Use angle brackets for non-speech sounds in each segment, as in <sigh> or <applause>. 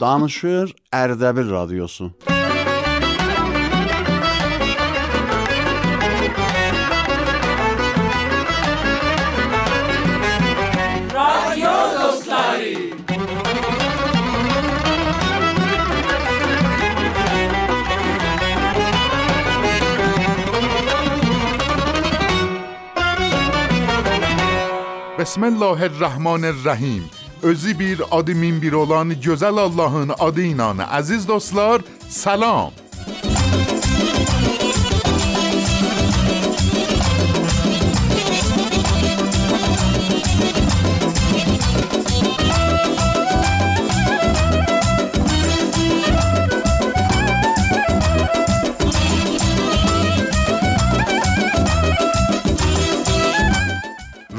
Danışır Erdebil Radyosu. Radyo dostları. Bismillahirrahmanirrahim. Özü bir, adı min olan gözəl Allahın adı ilə əziz dostlar, salam.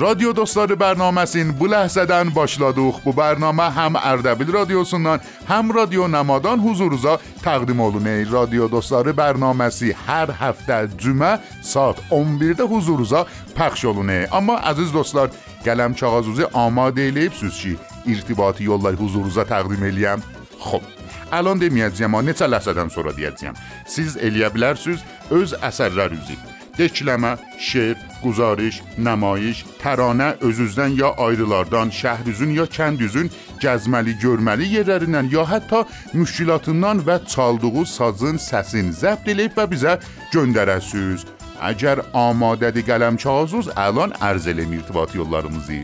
Radyo Dostları bərnaməsinin bu ləhzədən başladıq. Bu bərnamə həm Ərdəbil radiosundan, həm Radio Namadan huzurunuza təqdim olunur. Radio Dostları bərnaməsi hər həftə cümə saat 11-də huzurunuza pəxş olunur. Amma əziz dostlar, qələm kağızınızı amadə eləyibsiniz ki, irtibati yollar huzurunuza təqdim eləyəm. Xoş. Alon deməyəcəyəm, amma neçə ləhzədən sonra deyəcəyəm. Siz eləyə bilərsiniz öz əsərlərinizi dekləmə, şeir, quzarış, nəmayiş, təranə özüzdən ya ayrılardan, şəhrizün ya kəndüzün gəzməli, görməli yerlərindən ya hətta müşkilatından və çaldığı sazın səsin zəbt edib və bizə göndərəsiz. Əgər amadədir qələm kağızınız, əlan ərz eləm irtibat yollarımızı.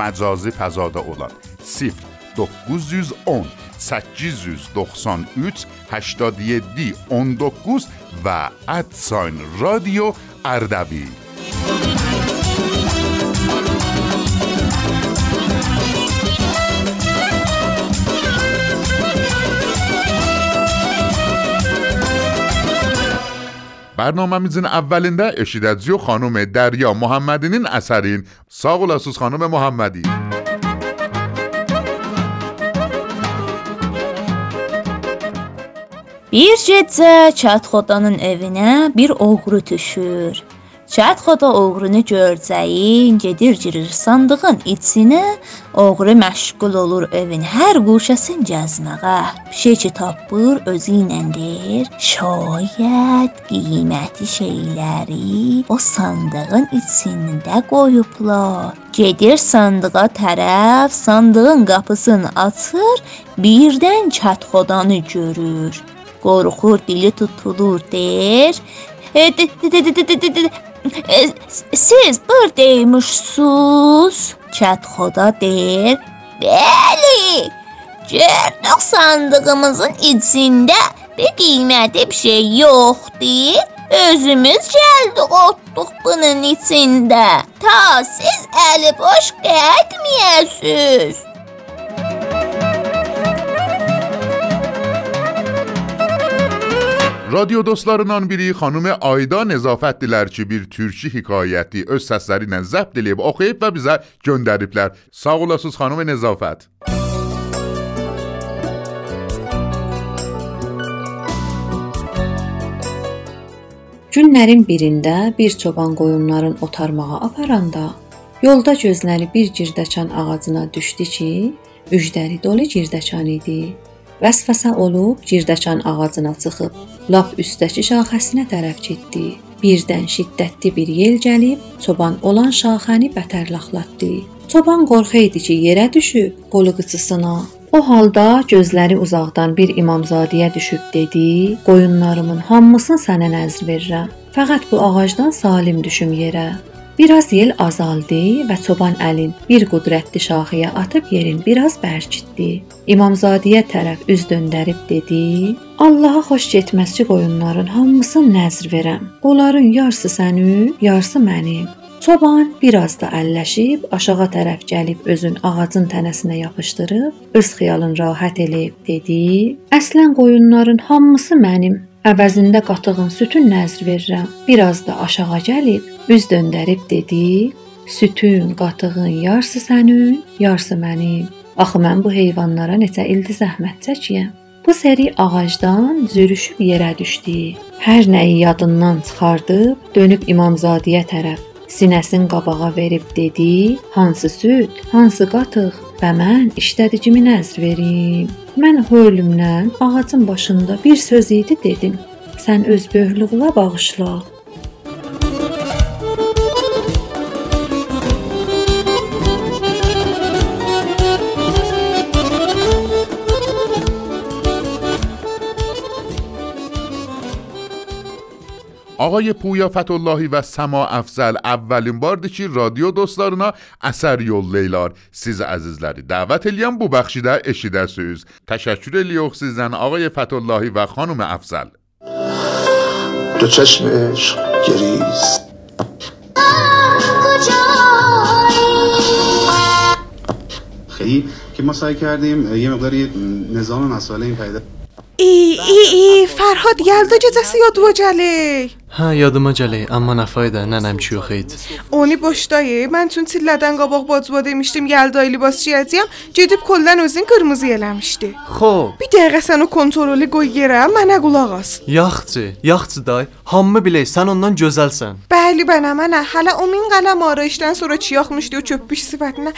Məcazi fəzada olan 0 910 893 87 19 و ادساین رادیو اردبیل برنامه میزین اولین ده اشیدت خانوم دریا محمدینین اثرین ساغل اسوس خانوم محمدی. Bir gecə Çatxodanın evinə bir oğru düşür. Çatxoda oğrunu görcəyin, gedir girir sandığın içinə, oğru məşğul olur evin hər quşəsin gəzməyə. Bir şey ki tapır, özü ilə deyir, şayət qiyməti şeyləri o sandığın içində qoyublar. Gedir sandığa tərəf, sandığın qapısını açır, birdən Çatxodanı görür. Qorxur, dili tutulur, deyir. Siz buradaymışsınız. Kətxoda deyir. Bəli. Gördük sandığımızın içində bir qiymətli bir şey yoxdur. Özümüz gəldik, otduq bunun içində. Ta siz əli boş getməyəsiniz. Radyo dostlarından biri xanım Ayda Nezafətdilər ki, bir türkü hekayəti öz səsləri ilə zəbt edib oxuyub və bizə göndəriblər. Sağ olasınız xanım Nezafət. Günlərin birində bir çoban qoyunların otarmağa aparanda yolda gözləri bir girdəçan ağacına düşdü ki, üjdəri dolu girdəçan idi. Vəsvəsə olub girdəçan ağacına çıxıb, lap üstəki şaxəsinə tərəf getdi. Birdən şiddətli bir yel gəlib, çoban olan şaxəni bətərlaxlatdı. Çoban qorxaydı ki, yerə düşüb qolu qıçısına. O halda gözləri uzaqdan bir imamzadiyə düşüb dedi: "Qoyunlarımın hamısını sənə nəzr verirəm. Fəqət bu ağacdan salim düşüm yerə." Biraz yel azaldı və çoban əlin bir qudrətli şaxıya atıb yerin biraz bərkitdi. İmamzadiyə tərəf üz döndərib dedi: "Allaha xoş getməzçi qoyunların hamısını nəzr verəm. Onların yarısı sənin, yarısı mənim." Çoban biraz da əlləşib aşağı tərəf gəlib özün ağacın tənəsinə yapışdırıb, öz xəyalın rahat eləyib dedi: "Əslən qoyunların hamısı mənim. Əvəzində qatığın sütün nəzr verirəm. Biraz da aşağı gəlib, üz döndərib dedi: "Sütün, qatığın yarısı sənin, yarısı mənim. Axı mən bu heyvanlara neçə ildir zəhmət çəkirəm." Bu seri ağacdan zürüşüb yerə düşdü. Hər nəyi yadından çıxardıb dönüb İmamzadiyə tərəf sinəsin qabağa verib dedi: "Hansı süd, hansı qatıq, Və mən işlədicimi nəzr verim. Mən hölümdən ağacın başında bir söz idi dedim. Sən öz böyüklüğünə bağışla. آقای پویا فتولاهی و سما افزل اولین بار دیچی رادیو دوستلارنا اثر یول لیلار. سیز عزیزلری دعوت الیم بو بخشیده اشیده سویز تشکر الیوخ سیزن آقای فتولاهی و خانم افزل تو چشم گریز. خیلی که ما سعی کردیم یه مقداری نظام مسئله این پیدا ای ای ای فرهاد یلدا جزسی یا دو جلی؟ Hə, yadıma gəlir, amma nə fayda, nənəm ki yox idi. Oni boşdayı. Mən çün çillədən qabaq bacıva demişdim yəldəy libas giyəcəyəm. Gedib kollan özün qırmızı eləmişdi. Xoş. Bir dəqiqə sən o kontrolü qoy yerə, mənə qulaq as. Yaxçı, yaxçı day. Hamı bilək, sən ondan gözəlsən. Bəli, bənə mənə. Hələ o min qələm arayışdan sonra çiyaxmışdı o çöpmüş sifətinə.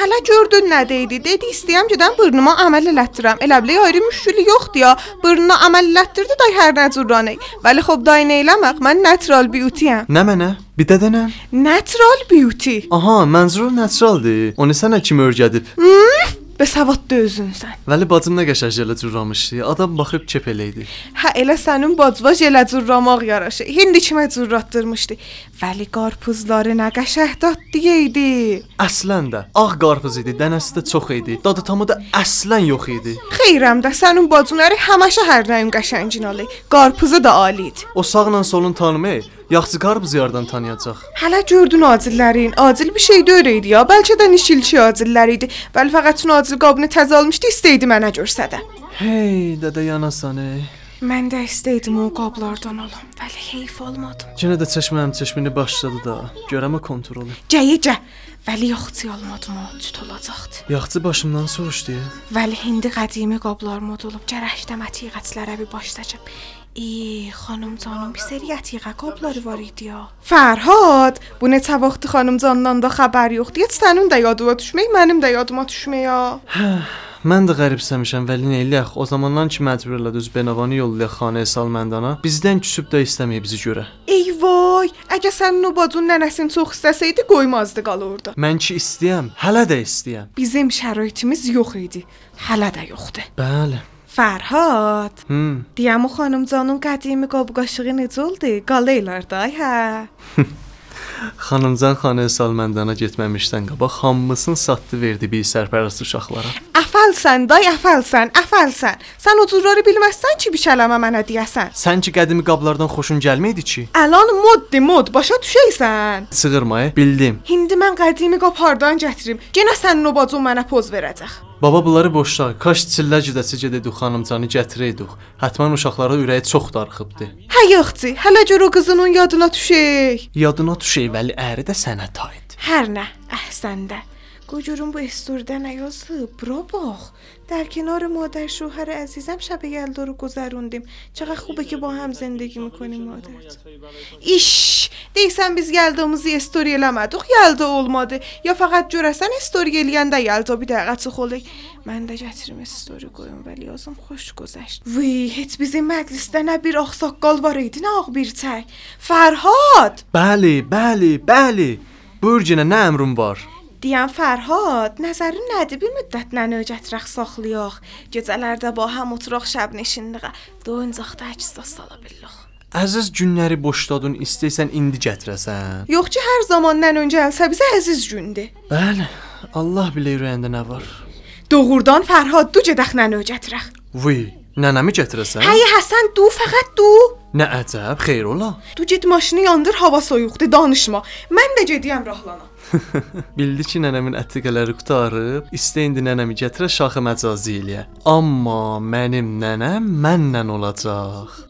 Hələ gördün nə deydi? Dedi istəyəm gedən burnuma əməl elətdirəm. Elə bilə ayrı müşkülü yoxdur ya. Burnuna əməl elətdirdi day hər nə cürranə. Vəli xop day nə eləmək? Mən natural beauty-əm. Nə mənə? Bir də denən? Natural beauty. Aha, mənzuru naturaldır. Onu sənə kim öyrədib? Be savadlı özünsən. Vəli bacım nə qəşəng elə cürramışdı. Adam baxıb kep eləydi. Hə elə sənin bacva jelə cürramaq yaraşı. Hindi kimə cürratdırmışdı. Vəli qarpızları nə qəşəng dadlı idi. Əslən də ağ qarpız idi, dənəsi də çox idi. Dadı tamı da əslən yox idi. Xeyrəm də sənin bacıları həmişə hər nəyin qəşəngin olur. Qarpızı da ali idi. O sağla solun tanımı, yaxşı qarpızı yardan tanıyacaq. Hələ gördün acillərin. Acil bir şey deyil idi ya. Bəlkə də nişilçi acillər idi. Bəli fəqət üçün acil qabını təzə almışdı, istəydi mənə görsədə. Hey, dədə yanasan. ey. Mən də istəydim o qablardan alım. Bəli heyf olmadı. Yenə də çeşməm çeşmini başladı da. Görəmə kontrolü. Cəyicə. Vəli yoxçu almadım o cüt olacaqdı. Yaxçı başımdan soruşdu. Vəli hindi qədimi qablar mod olub gərəkdə mətiğətlərə bir baş çəkib. Ey, xanım canım, bir seri ətiqə qabları var idi ya. Fərhad, bu neçə vaxtı xanım candan da xəbər yoxdur. Heç sənin də yadıma düşmək, mənim də yadıma düşmək ya. Mən də qəribsəmişəm vəli nə eləyək? O zamandan ki məcbur elədi öz benavanı yollayaq xanəyə salmandana. Bizdən küsüb də istəməyib bizi görə. Ey vay, əgər sənin o bacın nənəsini çox istəsəydi, qoymazdı qal orada. Mən ki istəyəm, hələ də istəyəm. Bizim şəraitimiz yox idi. Hələ də yoxdur. Bəli. Fərhad, Hm. deyəm o xanım canın qədimi qab qaşığı necə oldu? Qaleylar da, hə. <laughs> Xanımcan xanəyə salmandana getməmişdən qabaq hamısını satdı verdi bir sərpərəst uşaqlara. Əfəlsən, day, əfəlsən, əfəlsən. Sən o cürləri bilməzsən ki, bir kələmə mənə deyəsən. Sən ki qədimi qablardan xoşun gəlməydi ki? Əlan moddi mod, başa düşəysən. Sığırmaya bildim. İndi mən qədimi qab hardan gətirim? Yenə sənin o bacın mənə poz verəcək. Baba bunları boşla. Kaş çillər gedəsi gedədik xanımcanı gətirəydik. Hətmən uşaqlara ürəyi çox darıxıbdı. Hə yoxçi, hələ gör o qızının yadına düşək. Yadına düşey vəli əri də sənə taid. Hər nə, əhsəndə. Bu استورdə nə yazıb. Bura bax. در کنار مادر شوهر عزیزم شب یلدا رو گذروندیم چقدر خوبه که با هم زندگی می‌کنیم مادر ایش deyirsən biz gəldiyimizi story eləmədik, yəldə olmadı. Ya fəqət görəsən story eləyəndə yəlda bir dəqiqə çıx olur. Mən də gətirim story qoyum vəli yazım xoş güzəşt. Vay, heç bizim məclisdə nə bir ağsaqqal var idi, nə ağ bir çay. Fərhad, Bəli, bəli, bəli. Buyur yenə nə əmrin var? Deyən Fərhad, nəzərin nədir? Bir müddət nənə gətirək saxlayaq. Gecələrdə ba həm oturaq şəb neşinliğə. Doyuncaqda əksə sala billəx. Əziz günləri boşladın, istəyirsən indi gətirəsən. Yox ki, hər zaman nən öncə gəlsə bizə əziz gündür. Bəli, Allah bilir ürəyində nə var. Doğrudan Fərhad, du gedək nənə gətirək. Vay, nənəmi gətirəsən? Həyə Həsən, du fəqət du. Nə əcəb, xeyr ola. Du get maşını yandır, hava soyuqdur, danışma. Mən də gediyəm rahlana. <laughs> Bildi ki, nənəmin əttiqələri qutarıb, istə indi nənəmi gətirə şaxı məcazi eləyə. Amma mənim nənəm mənlə olacaq.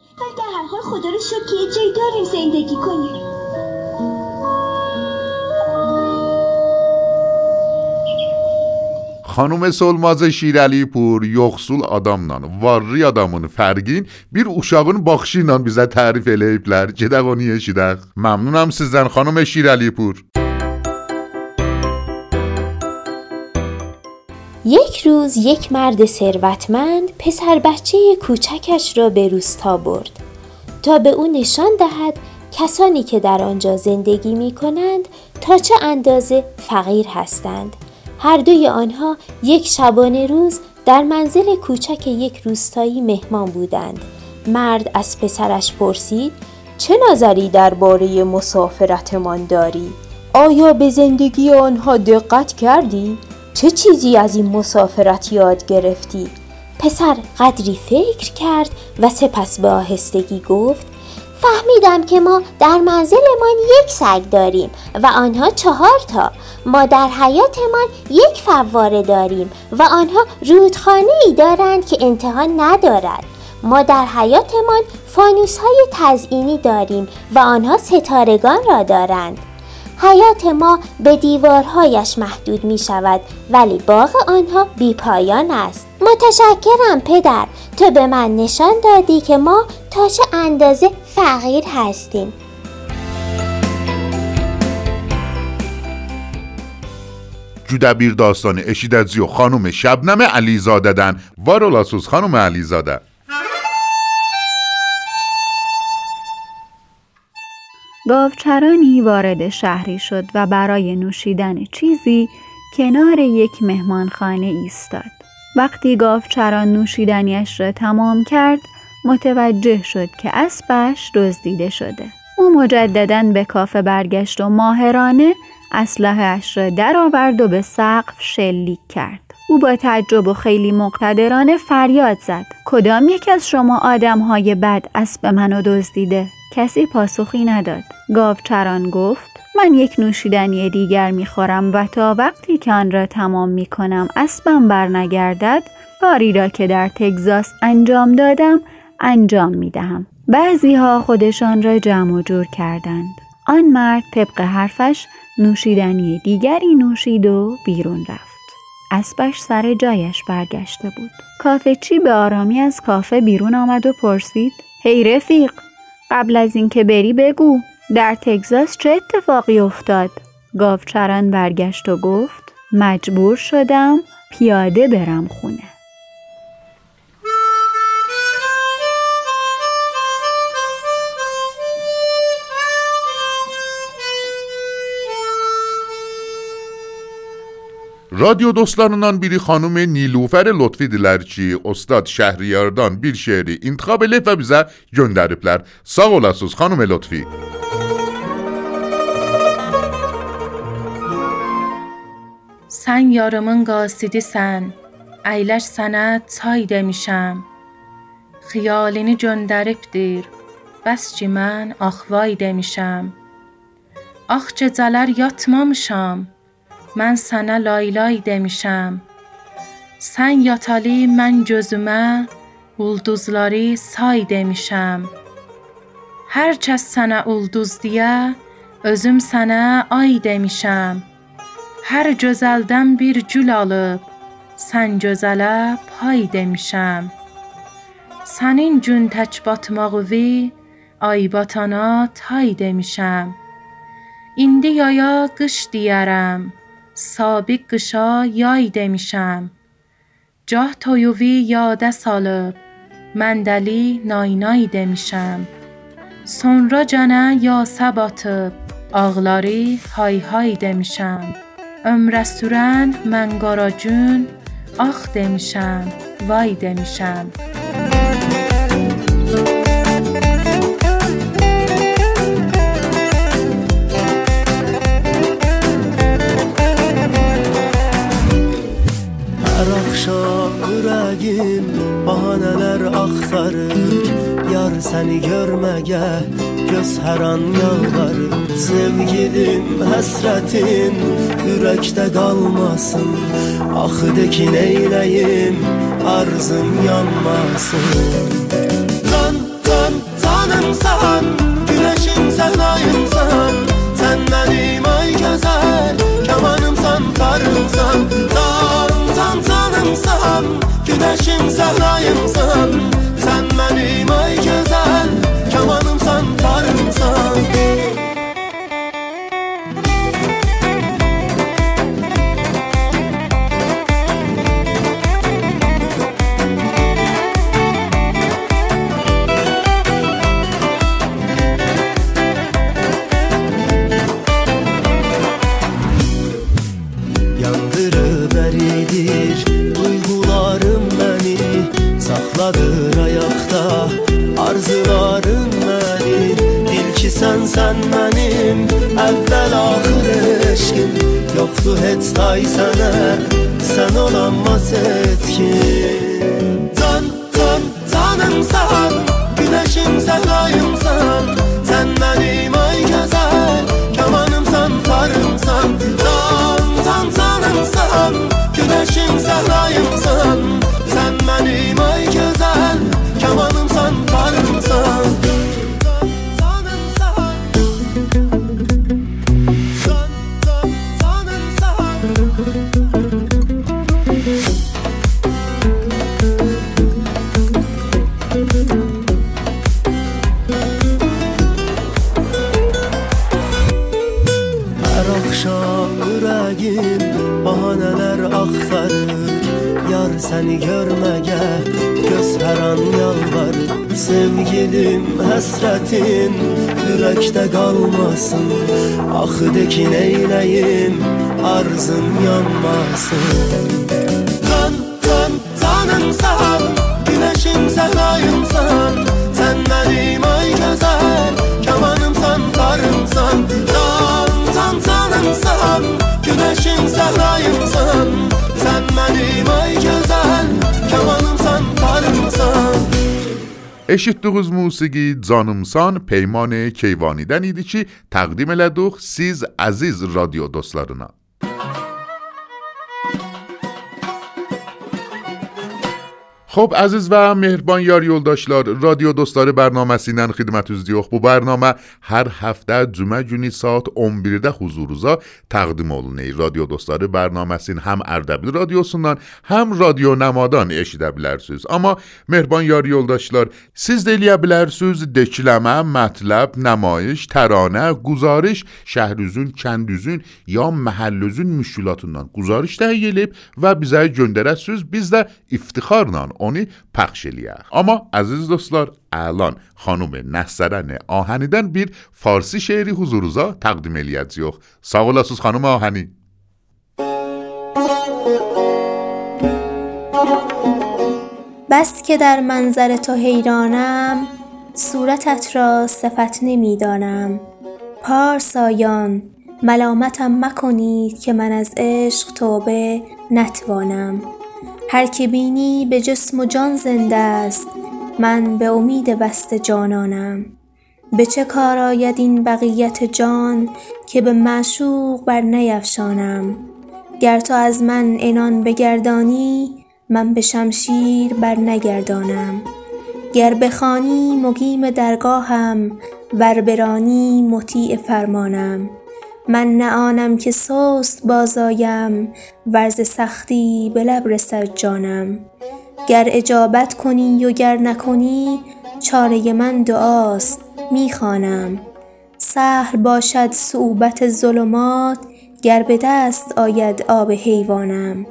من خدا رو شد که یه جای داریم زندگی کنیم. خانوم سلماز شیرالی پور یخصول آدم نان واری آدمون فرگین بیر اوشاقون باخشی نان بیزه تعریف الهیب لر جدوانی شیرخ ممنونم سیزن خانوم شیرالی پور یک روز یک مرد ثروتمند پسر بچه کوچکش را به روستا برد. تا به او نشان دهد کسانی که در آنجا زندگی می کنند تا چه اندازه فقیر هستند. هر دوی آنها یک شبانه روز در منزل کوچک یک روستایی مهمان بودند. مرد از پسرش پرسید چه نظری درباره مسافرتمان داری؟ آیا به زندگی آنها دقت کردی؟ چه چیزی از این مسافرت یاد گرفتی؟ پسر قدری فکر کرد و سپس به آهستگی گفت فهمیدم که ما در منزلمان یک سگ داریم و آنها چهار تا. ما در حیاتمان یک فواره داریم و آنها رودخانه ای دارند که انتها ندارد. ما در حیاتمان فانوس های تزئینی داریم و آنها ستارگان را دارند. حیات ما به دیوارهایش محدود می شود ولی باغ آنها بی پایان است. متشکرم پدر. تو به من نشان دادی که ما تا چه اندازه فقیر هستیم. جودبیر داستان اشیدزی و خانم شبنم علیزاده دن. وارولاسوس خانم علیزاده. گاوچرانی وارد شهری شد و برای نوشیدن چیزی کنار یک مهمانخانه ایستاد. وقتی گاوچران نوشیدنیش را تمام کرد متوجه شد که اسبش دزدیده شده. او مجددا به کافه برگشت و ماهرانه اسلحهاش را درآورد و به سقف شلیک کرد. او با تعجب و خیلی مقتدرانه فریاد زد کدام یک از شما آدم های بد اسب منو دزدیده کسی پاسخی نداد. گاوچران گفت من یک نوشیدنی دیگر می‌خورم و تا وقتی که آن را تمام می‌کنم اسبم برنگردد کاری را که در تگزاس انجام دادم انجام می‌دهم. بعضی ها خودشان را جمع و جور کردند. آن مرد طبق حرفش نوشیدنی دیگری نوشید و بیرون رفت. اسبش سر جایش برگشته بود. کافه چی به آرامی از کافه بیرون آمد و پرسید هی رفیق قبل از اینکه بری بگو در تگزاس چه اتفاقی افتاد؟ گاوچران برگشت و گفت مجبور شدم پیاده برم خونه. رادیو دوستانان biri خانم نیلوفر لطفی دلرچی استاد شهریاردان bir şehri انتخاب الیف و بیزه گندریبلر ساق olasız خانم لطفی. سن یارمون گاسیدی سن ایلش سنه تای دمیشم خیالینی جندرب دیر بس چی من آخوای دمیشم آخ چه زلر یاتمامشام من sənə lay lay demişəm. Sən yatalı mən gözümə ulduzları say demişəm. Hər kəs sənə ulduz deyə, özüm sənə ay demişəm. Hər gözəldən bir gül alıb, sən gözələ pay demişəm. Sənin gün tək batmağıvi, ay batana tay demişəm. İndi yaya qış deyərəm. سابق گشا یای دمیشم. جاه تویوی یاده سالب مندلی ناینای دمیشم. سنرا جنه یا سباتب آغلاری های های دمیشم. امر سورن منگارا جون آخ دمیشم وای دمیشم. Yar səni görməyə göz hər an yalvarır Sevgilim, həsrətin ürəkdə qalmasın Axı de ki neyləyim, arzım yanmasın. Can, can, canımsan, güneşim sən ayımsan Sən mənim ay gözəl, kamanımsan, karımsan. Can, can, canımsan, Güneşim sahrayımsan Sen benim ay Kemanımsan, Oh. yanmasın. Ah dekin eyleyim arzın yanmasın. Eşitdiyiniz musiqi Canımsan Peyman Keyvanidən idi ki, təqdim elədik siz əziz radio dostlarına. خب عزیز و مهربان یاری اولداشلار رادیو دوستار برنامه سینن خدمت از دیوخ بو برنامه. هر هفته جمعه جونی ساعت 11 ده حضور روزا تقدیم اولنه رادیو دوستار برنامه سین هم اردبل رادیو هم رادیو نمادان اشیده بلرسوز. اما مهربان یاری اولداشلار سیز دیلیه بلرسوز دکلمه مطلب نمایش ترانه گزارش شهرزون کندزون یا محلزون مشکلاتون دان گزارش ده یلیب و بیزه جندره سوز بیز افتخار نان. Onu پخش eləyək. Amma əziz dostlar, الان خانم نصرن آهنیدن bir فارسی شعری huzurunuza təqdim eləyəcəyik. Sağ olasınız xanım آهنی. بس که در منظر تو حیرانم صورتت را صفت نمی‌دانم پارسایان ملامتم مکنید که من از عشق توبه نتوانم هر که بینی به جسم و جان زنده است. من به امید وصل جانانم. به چه کار آید این بقیت جان که به معشوق بر نیفشانم؟ گر تو از من عنان بگردانی من به شمشیر بر نگردانم. گر بخوانی مقیم درگاهم ور برانی مطیع فرمانم. من نه آنم که سست بازآیم ور ز سختی به لب رسد جانم. گر اجابت کنی و گر نکنی چاره من دعاست می خوانم. سهل باشد صعوبت ظلمات گر به دست آید آب حیوانم.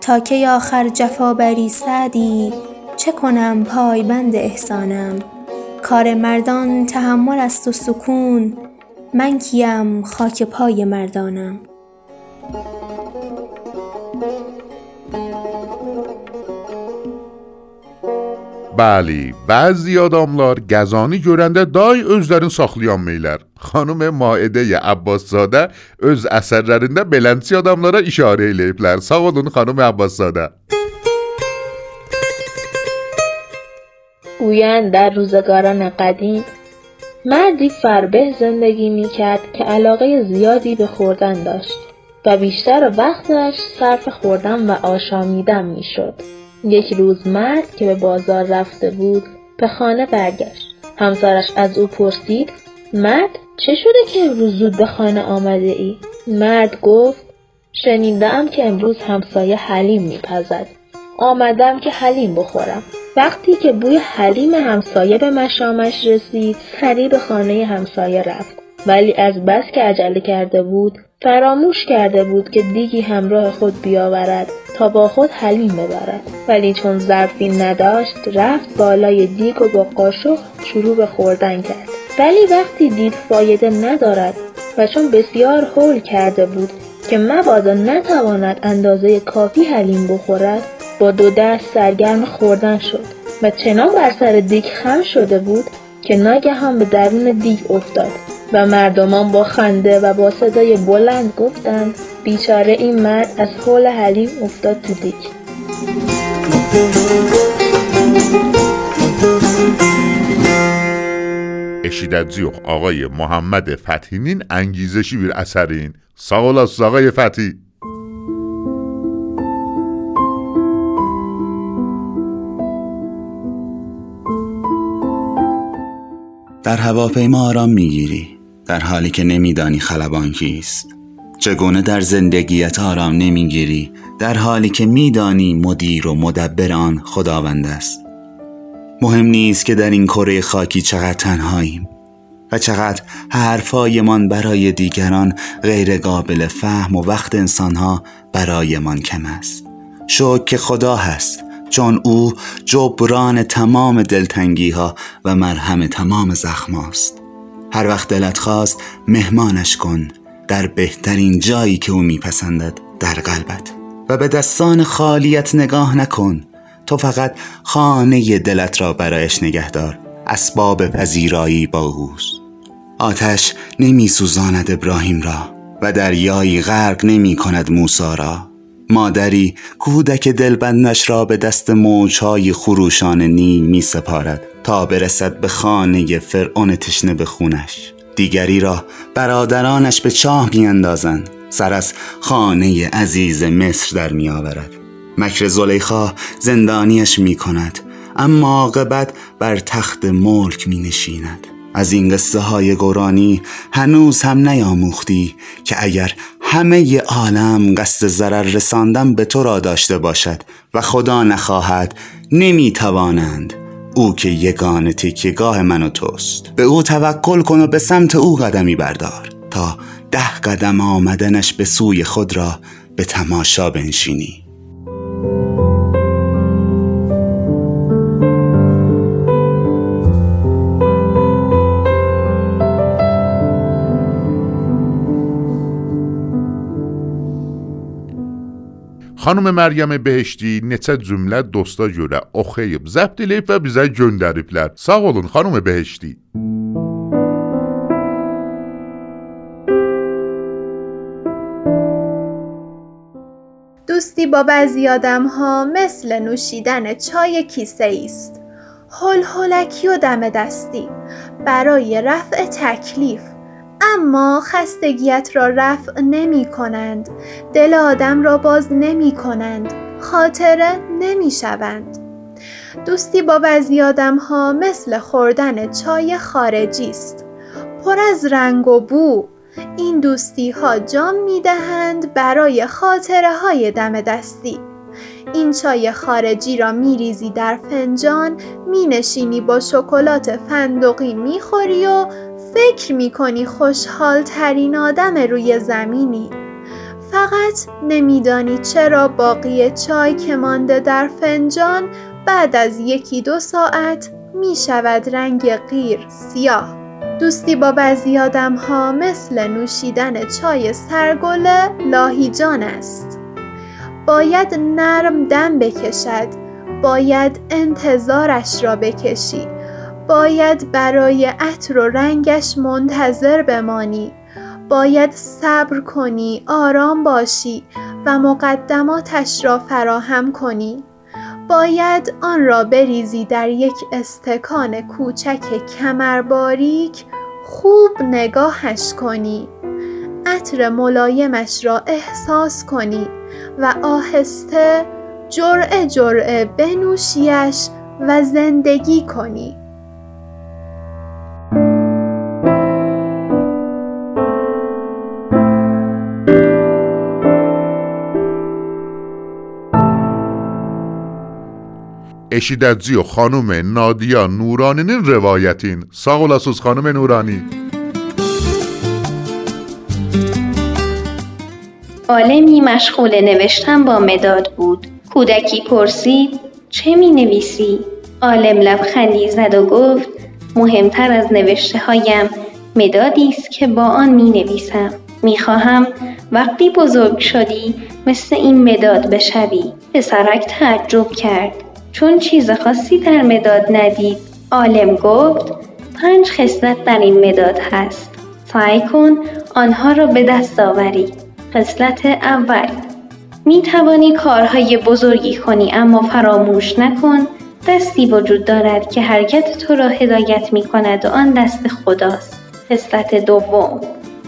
تا کی آخر جفا بری سعدی چه کنم پایبند احسانم. کار مردان تحمل است و سکون من کیم خاک پای مردانم. بله بعضی آداملار گزانی گرنده دای özlerin ساخلیان میلر خانوم مائده عباس زاده از اثرلرنده بلندسی آداملارا اشاره ایلیبلر ساو olun خانم عباس زاده در روزگاران قدیم مردی فربه زندگی می کرد که علاقه زیادی به خوردن داشت و بیشتر وقتش صرف خوردن و آشامیدن می شد. یک روز مرد که به بازار رفته بود به خانه برگشت. همسرش از او پرسید مرد چه شده که امروز زود به خانه آمده ای؟ مرد گفت شنیدم که امروز همسایه حلیم میپزد. آمدم که حلیم بخورم. وقتی که بوی حلیم همسایه به مشامش رسید سریع به خانه همسایه رفت. ولی از بس که عجله کرده بود فراموش کرده بود که دیگی همراه خود بیاورد تا با خود حلیم ببرد. ولی چون ظرفی نداشت رفت بالای دیگ و با قاشق شروع به خوردن کرد. ولی وقتی دید فایده ندارد و چون بسیار حول کرده بود که مبادا نتواند اندازه کافی حلیم بخورد با دو دست سرگرم خوردن شد و چنان بر سر دیگ خم شده بود که ناگهان به درون دیگ افتاد و مردمان با خنده و با صدای بلند گفتند بیچاره این مرد از حول حلیم افتاد تو دیگ eşidəcəyik ağay Muhammed Fəthinin əngizəşi bir əsərin. Sağ olasınız ağay Fəthi. در هواپیما آرام می‌گیری در حالی که نمیدانی خلبان کیست. چگونه در زندگیت آرام نمی‌گیری در حالی که میدانی مدیر و مدبر آن خداوند است. مهم نیست که در این کره خاکی چقدر تنهاییم و چقدر حرفایمان برای دیگران غیر قابل فهم و وقت انسانها برایمان کم است. شکر که خدا هست چون او جبران تمام دلتنگی ها و مرهم تمام زخم است. هر وقت دلت خواست مهمانش کن در بهترین جایی که او میپسندد در قلبت. و به دستان خالیت نگاه نکن. تو فقط خانه دلت را برایش نگهدار اسباب پذیرایی با اوست. آتش نمی سوزاند ابراهیم را و دریایی غرق نمی کند موسا را. مادری کودک دلبندش را به دست موجهای خروشان نیل می سپارد تا برسد به خانه فرعون تشنه به خونش. دیگری را برادرانش به چاه می اندازند سر از خانه عزیز مصر در می آورد مکر زلیخا زندانیش می کند اما عاقبت بر تخت ملک می نشیند از این قصه های گورانی هنوز هم نیاموختی که اگر همه عالم قصد ضرر رساندن به تو را داشته باشد و خدا نخواهد نمی توانند او که یگان تکیگاه من و توست. به او توکل کن و به سمت او قدمی بردار تا ده قدم آمدنش به سوی خود را به تماشا بنشینی. Xanım Məryəm Behişti neçə cümlə dosta görə oxuyub, zəbt edib və bizə göndəriblər. Sağ olun xanım Behişti. دوستی با بعضی آدم ها مثل نوشیدن چای کیسه است. هل هلکی و دم دستی برای رفع تکلیف اما خستگیت را رفع نمی کنند. دل آدم را باز نمی کنند. خاطره نمی شوند. دوستی با بعضی آدم ها مثل خوردن چای خارجی است. پر از رنگ و بو. این دوستی ها جام می دهند برای خاطره های دم دستی. این چای خارجی را می ریزی در فنجان می نشینی با شکلات فندقی می خوری و فکر می کنی خوشحال ترین آدم روی زمینی؟ فقط نمیدانی چرا باقی چای که مانده در فنجان بعد از یکی دو ساعت می شود رنگ غیر سیاه. دوستی با بعضی آدم ها مثل نوشیدن چای سرگله لاهیجان است. باید نرم دم بکشد باید انتظارش را بکشی. باید برای عطر و رنگش منتظر بمانی. باید صبر کنی آرام باشی و مقدماتش را فراهم کنی. باید آن را بریزی در یک استکان کوچک کمرباریک خوب نگاهش کنی. عطر ملایمش را احساس کنی و آهسته جرعه جرعه بنوشیش و زندگی کنی. Eşidəcəyik xanım Nadiya Nuraninin rivayətin. Sağ olasınız xanım Nurani. عالمی مشغول نوشتن با مداد بود کودکی پرسید چه می نویسی؟ عالم لبخندی زد و گفت مهمتر از نوشته هایم مدادی است که با آن می نویسم می خواهم وقتی بزرگ شدی مثل این مداد بشوی پسرک تعجب کرد چون چیز خاصی در مداد ندید عالم گفت پنج خصلت در این مداد هست سعی کن آنها را به دست آوری. خصلت اول می توانی کارهای بزرگی کنی اما فراموش نکن دستی وجود دارد که حرکت تو را هدایت می کند و آن دست خداست. خصلت دوم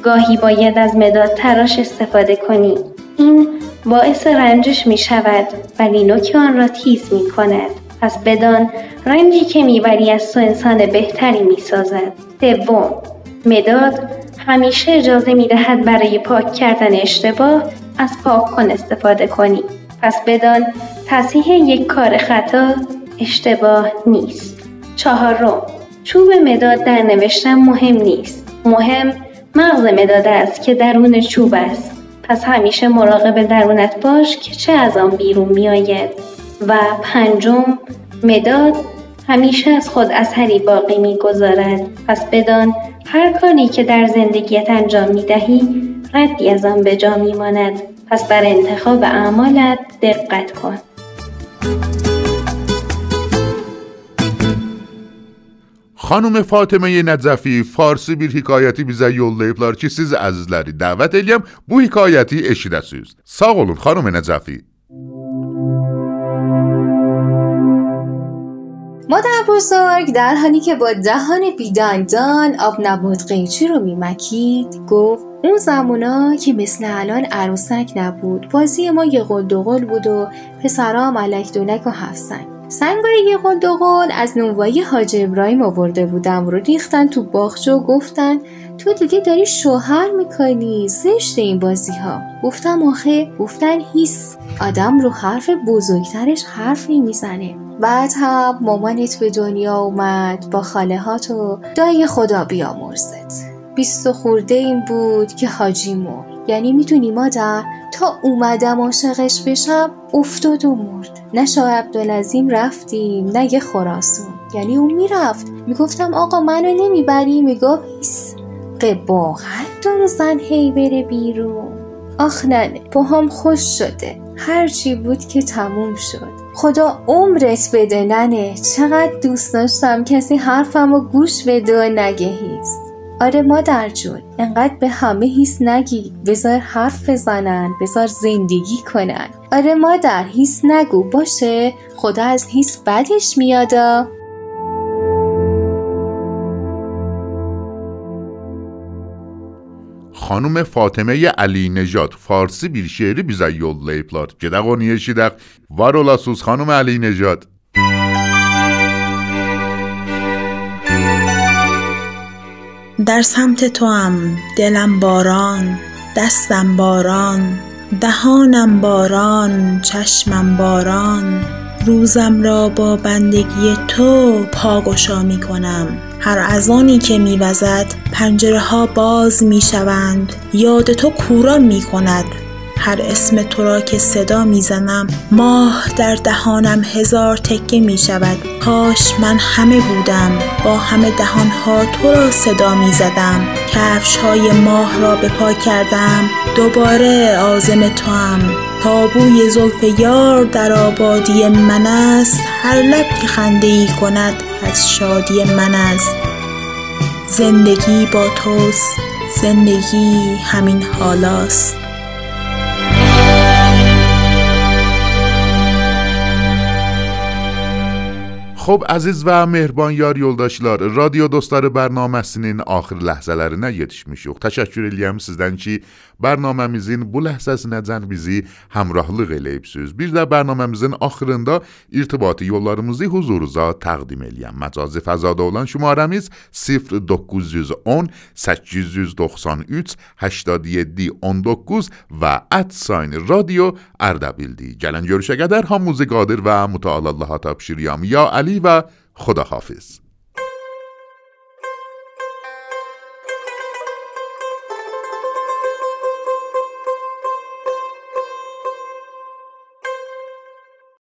گاهی باید از مداد تراش استفاده کنی. این باعث رنجش می شود ولی نوک آن را تیز می کند. پس بدان رنجی که می‌بری از تو انسان بهتری می‌سازد. سوم مداد همیشه اجازه می دهد برای پاک کردن اشتباه از پاک کن استفاده کنی. پس بدان تصحیح یک کار خطا اشتباه نیست. چهارم چوب مداد در نوشتن مهم نیست. مهم مغز مداد است که درون چوب است. پس همیشه مراقب درونت باش که چه از آن بیرون می آید. و پنجم مداد همیشه از خود اثری باقی می‌گذارد. پس بدان هر کاری که در زندگیت انجام می دهی ردی از آن به جا می ماند پس بر انتخاب اعمالت دقت کن. Xanım Fatimə Nəcəfi Farsi bir hekayəti bizə yollayıblar ki, siz əzizləri dəvət eləyəm bu hekayəti eşidəsiniz. Sağ olun xanım Nəcəfi. مادر بزرگ در حالی که با دهان بیدندان آب نبود قیچی رو میمکید گفت اون زمونا که مثل الان عروسک نبود بازی ما یه قل دوقل بود و پسرا ملک دونک و هفت سنگ سنگای یه قل دوقل از نونوایی حاج ابراهیم آورده بودم رو ریختن تو باغچه و گفتن تو دیگه داری شوهر می‌کنی زشت این بازی ها گفتم آخه؟ گفتن هیس آدم رو حرف بزرگترش حرفی می‌زنه بعد هم مامانت به دنیا اومد با خاله هات و دای خدا بیامرزت بیست و خورده این بود که حاجی مرد. یعنی می‌تونی مادر تا اومدم عاشقش بشم افتاد و مرد. نه شاه عبدالعظیم رفتیم نه یه خراسون یعنی اون می‌رفت. می‌گفتم آقا منو نمی‌بری؟ می‌گفت هیس قباحت داره زن هی بره بیرون. آخ ننه هم خوش شده. هرچی بود که تموم شد. خدا عمرت بده ننه چقدر دوست داشتم کسی حرفم و گوش بده و نگه هیست آره مادر جون انقدر به همه هیس نگی بذار حرف بزنن بذار زندگی کنن آره مادر هیس نگو باشه خدا از هیس بدش میادا Xanım Fatiməyə Əli Necat Farsi bir şeiri bizə yollayıblar. Gedək onu eşidək. Var olasınız در سمت تو هم دلم باران دستم باران دهانم باران چشمم باران روزم را با بندگی تو پاگشا می کنم. هر اذانی که میوزد پنجره ها باز می شوند یاد تو کوران می کند. هر اسم تو را که صدا می‌زنم ماه در دهانم هزار تکه می شود. کاش من همه بودم. با همه دهانها تو را صدا می زدم. کفش های ماه را به پا کردم. دوباره آزم تو هم تابوی زلف یار در آبادی من است. هر لب که خنده ای کند از شادی من است. زندگی با توست. زندگی همین حالاست. Xo'p, aziz və mehriban yar yoldaşlar, radio dostları bərnaməsinin axır ləhzələrinə yetişmişik. Təşəkkür edirəm sizdən ki, bərnaməmizin bu ləhzəsinəcən bizi həmrahlıq eləyibsiniz. Bir də bərnaməmizin axırında irtibati yollarımızı huzurunuza təqdim edirəm. Məcazi fəzada olan şumarəmiz 0910 893 87 19 və @sign radio Ardabildi. Gələn görüşə qədər hamınızı qadir və mütəal Allaha tapşırıram. Ya Ali و خداحافظ